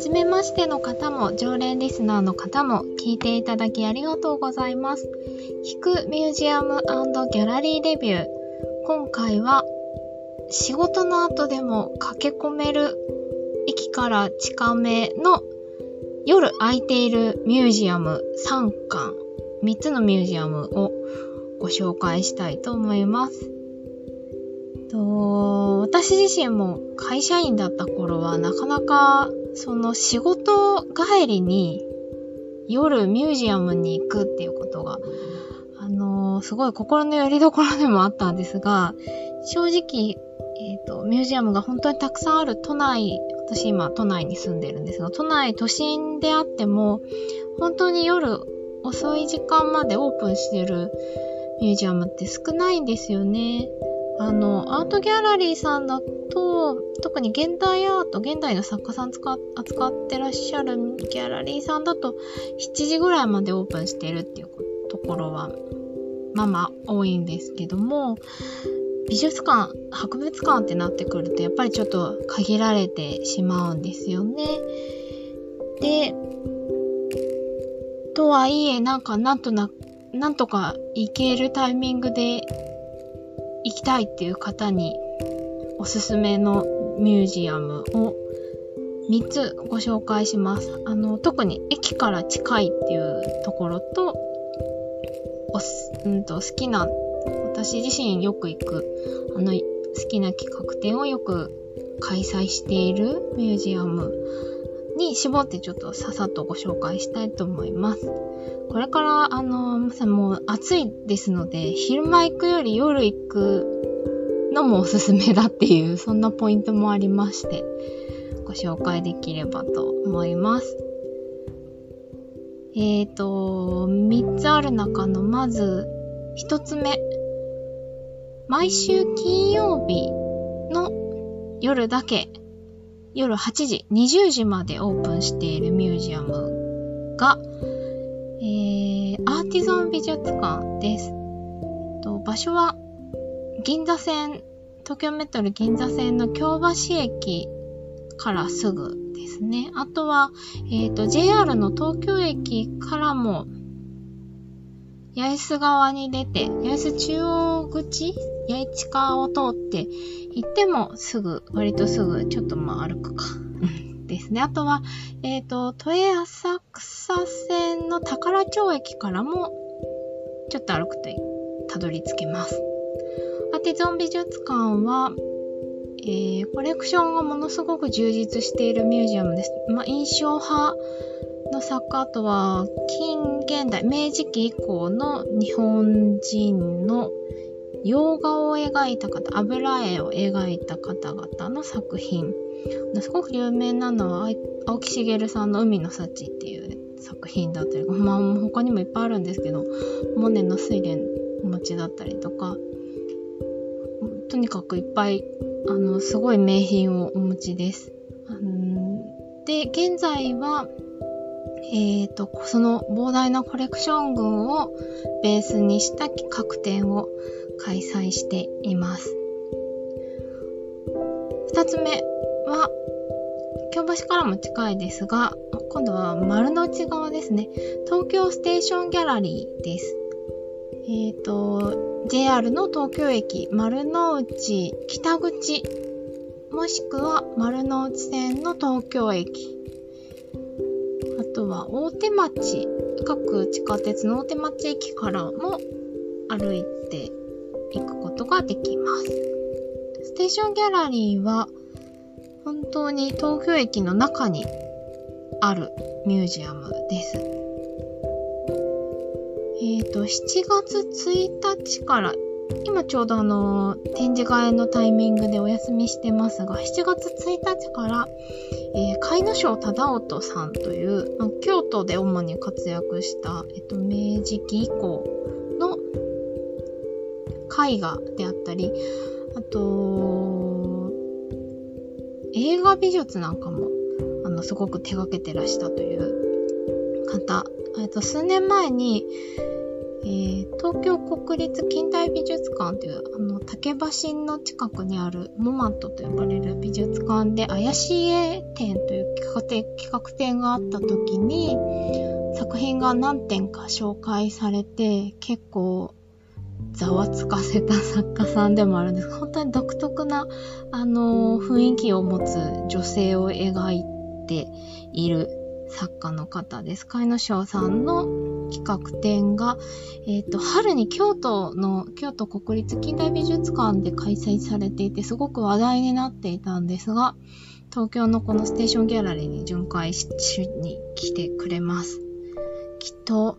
初めましての方も常連リスナーの方も聞いていただきありがとうございます。聞くミュージアムギャラリーレビュー。今回は仕事の後でも駆け込める駅から近めの夜空いているミュージアム3館、3つのミュージアムをご紹介したいと思います。と私自身も会社員だった頃はなかなかその仕事帰りに夜ミュージアムに行くっていうことが、あのー、すごい心の拠り所でもあったんですが、正直、えっ、ー、と、ミュージアムが本当にたくさんある都内、私今都内に住んでるんですが、都内都心であっても、本当に夜遅い時間までオープンしてるミュージアムって少ないんですよね。あの、アートギャラリーさんだと、特に現代アート、現代の作家さん使扱ってらっしゃるギャラリーさんだと、7時ぐらいまでオープンしてるっていうところは、まあまあ多いんですけども、美術館、博物館ってなってくると、やっぱりちょっと限られてしまうんですよね。で、とはいえ、なんかなんとなく、なんとか行けるタイミングで行きたいっていう方におすすめのミュージアムを3つご紹介します。あの、特に駅から近いっていうところと、おす、うんと、好きな私自身よく行く、あの、好きな企画展をよく開催しているミュージアムに絞ってちょっとささっとご紹介したいと思います。これから、あの、まさもう暑いですので、昼間行くより夜行くのもおすすめだっていう、そんなポイントもありまして、ご紹介できればと思います。えーと、3つある中のまず1つ目。毎週金曜日の夜だけ、夜8時、20時までオープンしているミュージアムが、えー、アーティゾン美術館です。と場所は、銀座線、東京メトロ銀座線の京橋駅からすぐですね。あとは、えっ、ー、と、JR の東京駅からも八重洲側に出て、八重洲中央口八重地下を通って行ってもすぐ、割とすぐ、ちょっとまあ歩くか。ですね。あとは、えっ、ー、と、都営浅草線の宝町駅からも、ちょっと歩くとたどり着けます。アティゾン美術館は、えー、コレクションがものすごく充実しているミュージアムです。まあ、印象派作家、あとは近現代、明治期以降の日本人の洋画を描いた方、油絵を描いた方々の作品。すごく有名なのは、青木茂さんの海の幸っていう作品だったり、まあ他にもいっぱいあるんですけど、モネの睡蓮お持ちだったりとか、とにかくいっぱい、あの、すごい名品をお持ちです。で、現在は、え、ー、と、その膨大なコレクション群をベースにした企画展を開催しています。二つ目は、京橋からも近いですが、今度は丸の内側ですね。東京ステーションギャラリーです。えっ、ー、と、JR の東京駅丸の内北口もしくは丸の内線の東京駅は大手町、各地下鉄の大手町駅からも歩いていくことができます。ステーションギャラリーは本当に東京駅の中にあるミュージアムです。えっ、ー、と、7月1日から今ちょうどあの、展示会のタイミングでお休みしてますが、7月1日から、えー、海野省忠夫さんという、京都で主に活躍した、えっと、明治期以降の絵画であったり、あと、映画美術なんかも、あの、すごく手掛けてらしたという方、えっと、数年前に、えー、東京国立近代美術館という、あの、竹橋の近くにあるモマントと呼ばれる美術館で、怪しい絵展という企画展があった時に、作品が何点か紹介されて、結構、ざわつかせた作家さんでもあるんです。本当に独特な、あの、雰囲気を持つ女性を描いている作家の方です。海野翔さんの企画展が、えっ、ー、と、春に京都の、京都国立近代美術館で開催されていて、すごく話題になっていたんですが、東京のこのステーションギャラリーに巡回しに来てくれます。きっと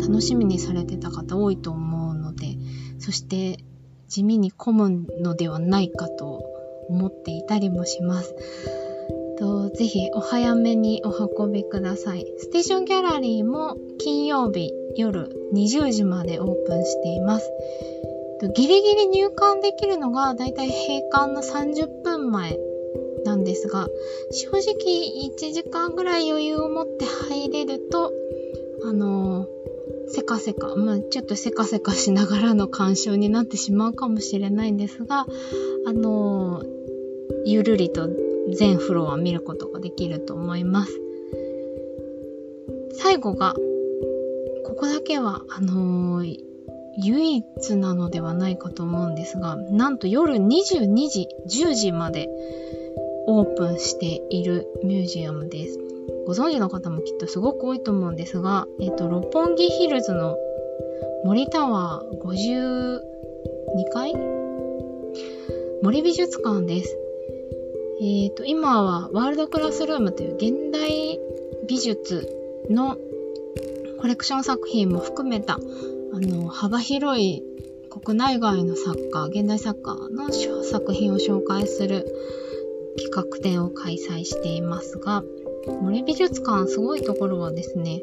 楽しみにされてた方多いと思うので、そして地味に混むのではないかと思っていたりもします。とぜひお早めにお運びください。ステーションギャラリーも金曜日夜20時までオープンしています。ギリギリ入館できるのがだいたい閉館の30分前なんですが、正直1時間ぐらい余裕を持って入れると、あのー、せかせか、まあ、ちょっとせかせかしながらの鑑賞になってしまうかもしれないんですが、あのー、ゆるりと全フロア見ることができると思います。最後が、ここだけは、あのー、唯一なのではないかと思うんですが、なんと夜22時、10時までオープンしているミュージアムです。ご存知の方もきっとすごく多いと思うんですが、えっ、ー、と、六本木ヒルズの森タワー52階？森美術館です。えっ、ー、と、今はワールドクラスルームという現代美術のコレクション作品も含めた、あの、幅広い国内外の作家、現代作家の作品を紹介する企画展を開催していますが、森美術館すごいところはですね、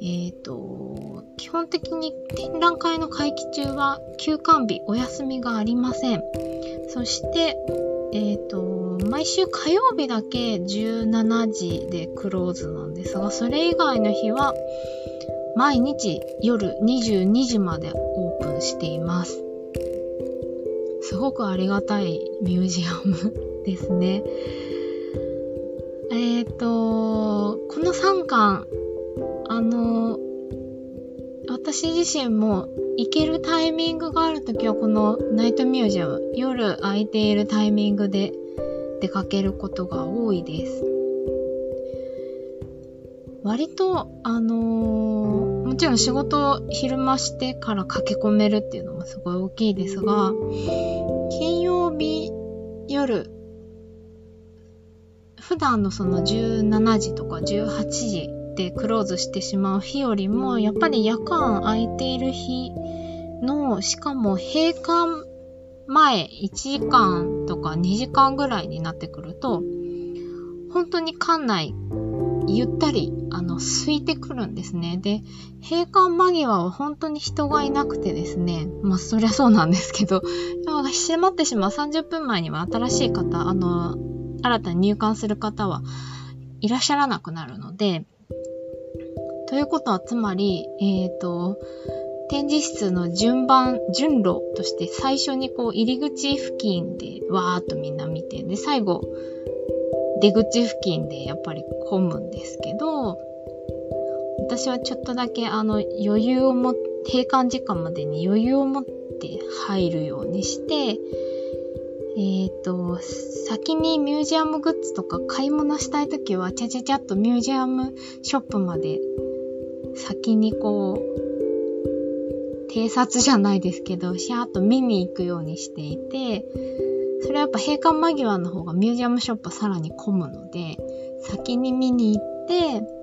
えっ、ー、と、基本的に展覧会の会期中は休館日、お休みがありません。そして、えっ、ー、と、毎週火曜日だけ17時でクローズなんですが、それ以外の日は毎日夜22時までオープンしています。すごくありがたいミュージアムですね。えっ、ー、と、この3巻、あの、私自身も行けるタイミングがあるときはこのナイトミュージアム、夜空いているタイミングで出かけることが多いです。割と、あのー、もちろん仕事を昼間してから駆け込めるっていうのもすごい大きいですが、金曜日夜、普段のその17時とか18時ってクローズしてしまう日よりも、やっぱり夜間空いている日の、しかも閉館前1時間とか2時間ぐらいになってくると、本当に館内ゆったり、あの、空いてくるんですね。で、閉館間際は本当に人がいなくてですね、まあ、そりゃそうなんですけど、閉まってしまう30分前には新しい方、あの、新たに入館する方はいらっしゃらなくなるので、ということは、つまり、えっ、ー、と、展示室の順番、順路として最初にこう入り口付近でわーっとみんな見て、で、最後、出口付近でやっぱり混むんですけど、私はちょっとだけあの余裕を持って、閉館時間までに余裕を持って入るようにして、えっ、ー、と、先にミュージアムグッズとか買い物したいときは、ちゃちゃちゃっとミュージアムショップまで先にこう、偵察じゃないですけど、シャーっと見に行くようにしていて、それはやっぱ閉館間際の方がミュージアムショップさらに混むので、先に見に行って、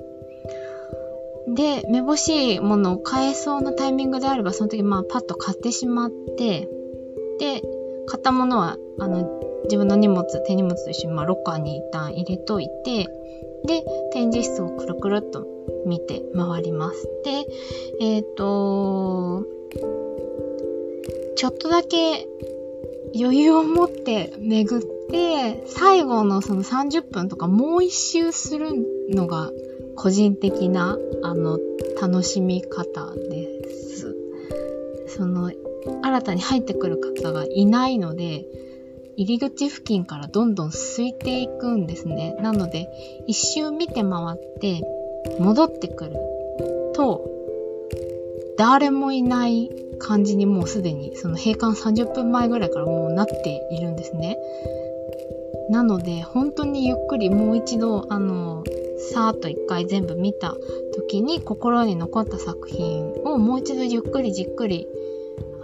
で、めぼしいものを買えそうなタイミングであれば、その時まあパッと買ってしまって、で、買ったものは、あの、自分の荷物、手荷物と一緒に、まあ、ロッカーに一旦入れといて、で、展示室をくるくるっと見て回ります。で、えっ、ー、と、ちょっとだけ余裕を持って巡って、最後のその30分とかもう一周するのが個人的な、あの、楽しみ方です。その、新たに入ってくる方がいないので、入り口付近からどんどん空いていくんですね。なので、一周見て回って戻ってくると、誰もいない感じにもうすでにその閉館30分前ぐらいからもうなっているんですね。なので、本当にゆっくりもう一度、あの、さーっと一回全部見た時に心に残った作品をもう一度ゆっくりじっくり、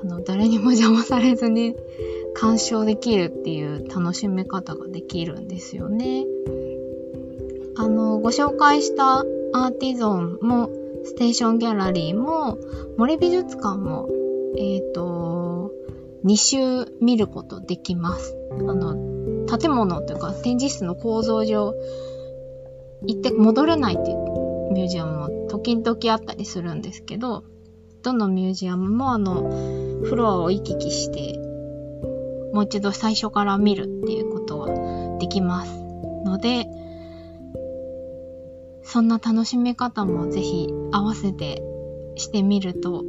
あの、誰にも邪魔されずに鑑賞できるっていう楽しめ方ができるんですよね。あの、ご紹介したアーティゾンも、ステーションギャラリーも、森美術館も、えっ、ー、と、2周見ることできます。あの、建物というか展示室の構造上、行って戻れないっていうミュージアムも時々あったりするんですけど、どのミュージアムもあの、フロアを行き来して、もう一度最初から見るっていうことはできますので、そんな楽しみ方もぜひ合わせてしてみると、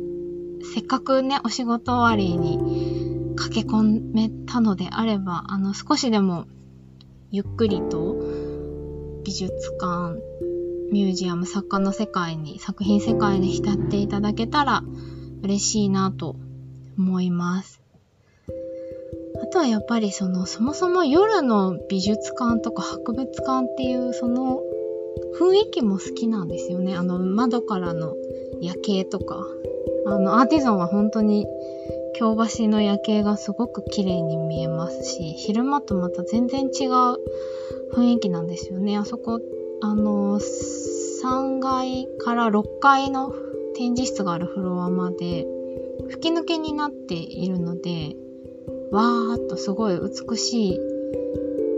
せっかくね、お仕事終わりに駆け込めたのであれば、あの、少しでもゆっくりと美術館、ミュージアム、作家の世界に、作品世界に浸っていただけたら嬉しいなと思います。あとはやっぱりその、そもそも夜の美術館とか博物館っていうその雰囲気も好きなんですよね。あの窓からの夜景とか。あのアーティゾンは本当に京橋の夜景がすごく綺麗に見えますし、昼間とまた全然違う雰囲気なんですよね。あそこ、あの、3階から6階の展示室があるフロアまで吹き抜けになっているので、わーっとすごい美しい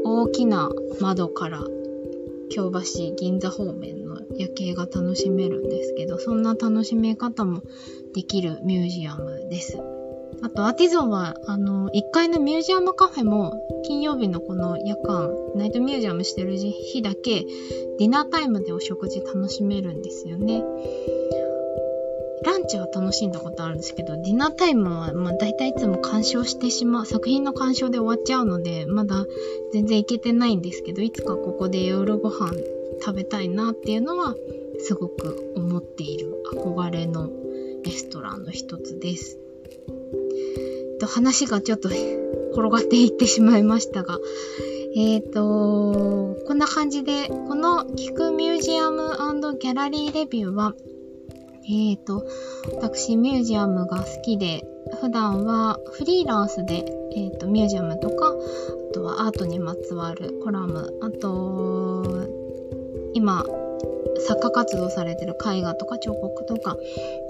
大きな窓から京橋銀座方面の夜景が楽しめるんですけど、そんな楽しめ方もできるミュージアムです。あと、アーティゾンは、あの、1階のミュージアムカフェも、金曜日のこの夜間、ナイトミュージアムしてる日だけ、ディナータイムでお食事楽しめるんですよね。ランチは楽しんだことあるんですけど、ディナータイムは、まあ、大体いつも鑑賞してしまう、作品の鑑賞で終わっちゃうので、まだ全然行けてないんですけど、いつかここで夜ご飯食べたいなっていうのは、すごく思っている憧れのレストランの一つです。と話がちょっと転がっていってしまいましたが、えっ、ー、と、こんな感じで、この聞くミュージアムギャラリーレビューは、えっ、ー、と、私ミュージアムが好きで、普段はフリーランスで、えっ、ー、と、ミュージアムとか、あとはアートにまつわるコラム、あと、今、作家活動されてる絵画とか彫刻とか、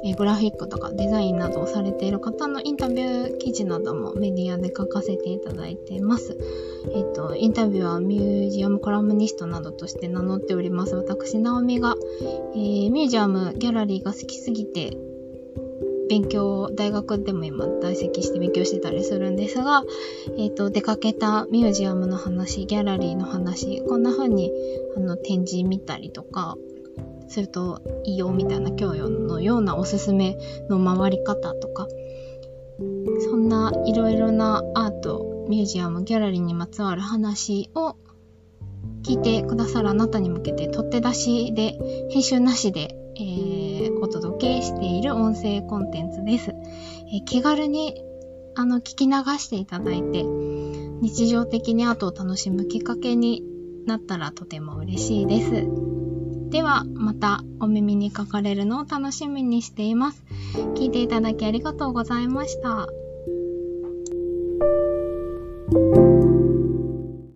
えー、グラフィックとかデザインなどをされている方のインタビュー記事などもメディアで書かせていただいてます。えっ、ー、と、インタビューはミュージアムコラムニストなどとして名乗っております。私、ナオミが、えー、ミュージアム、ギャラリーが好きすぎて、勉強、大学でも今在籍して勉強してたりするんですが、えっ、ー、と、出かけたミュージアムの話、ギャラリーの話、こんな風にあの展示見たりとか、するといいよみたいな教養のようなおすすめの回り方とか、そんないろいろなアート、ミュージアム、ギャラリーにまつわる話を聞いてくださるあなたに向けて取って出しで、編集なしで、えー、お届けしている音声コンテンツです。えー、気軽にあの聞き流していただいて、日常的にアートを楽しむきっかけになったらとても嬉しいです。では、またお耳にかかれるのを楽しみにしています。聞いていただきありがとうございました。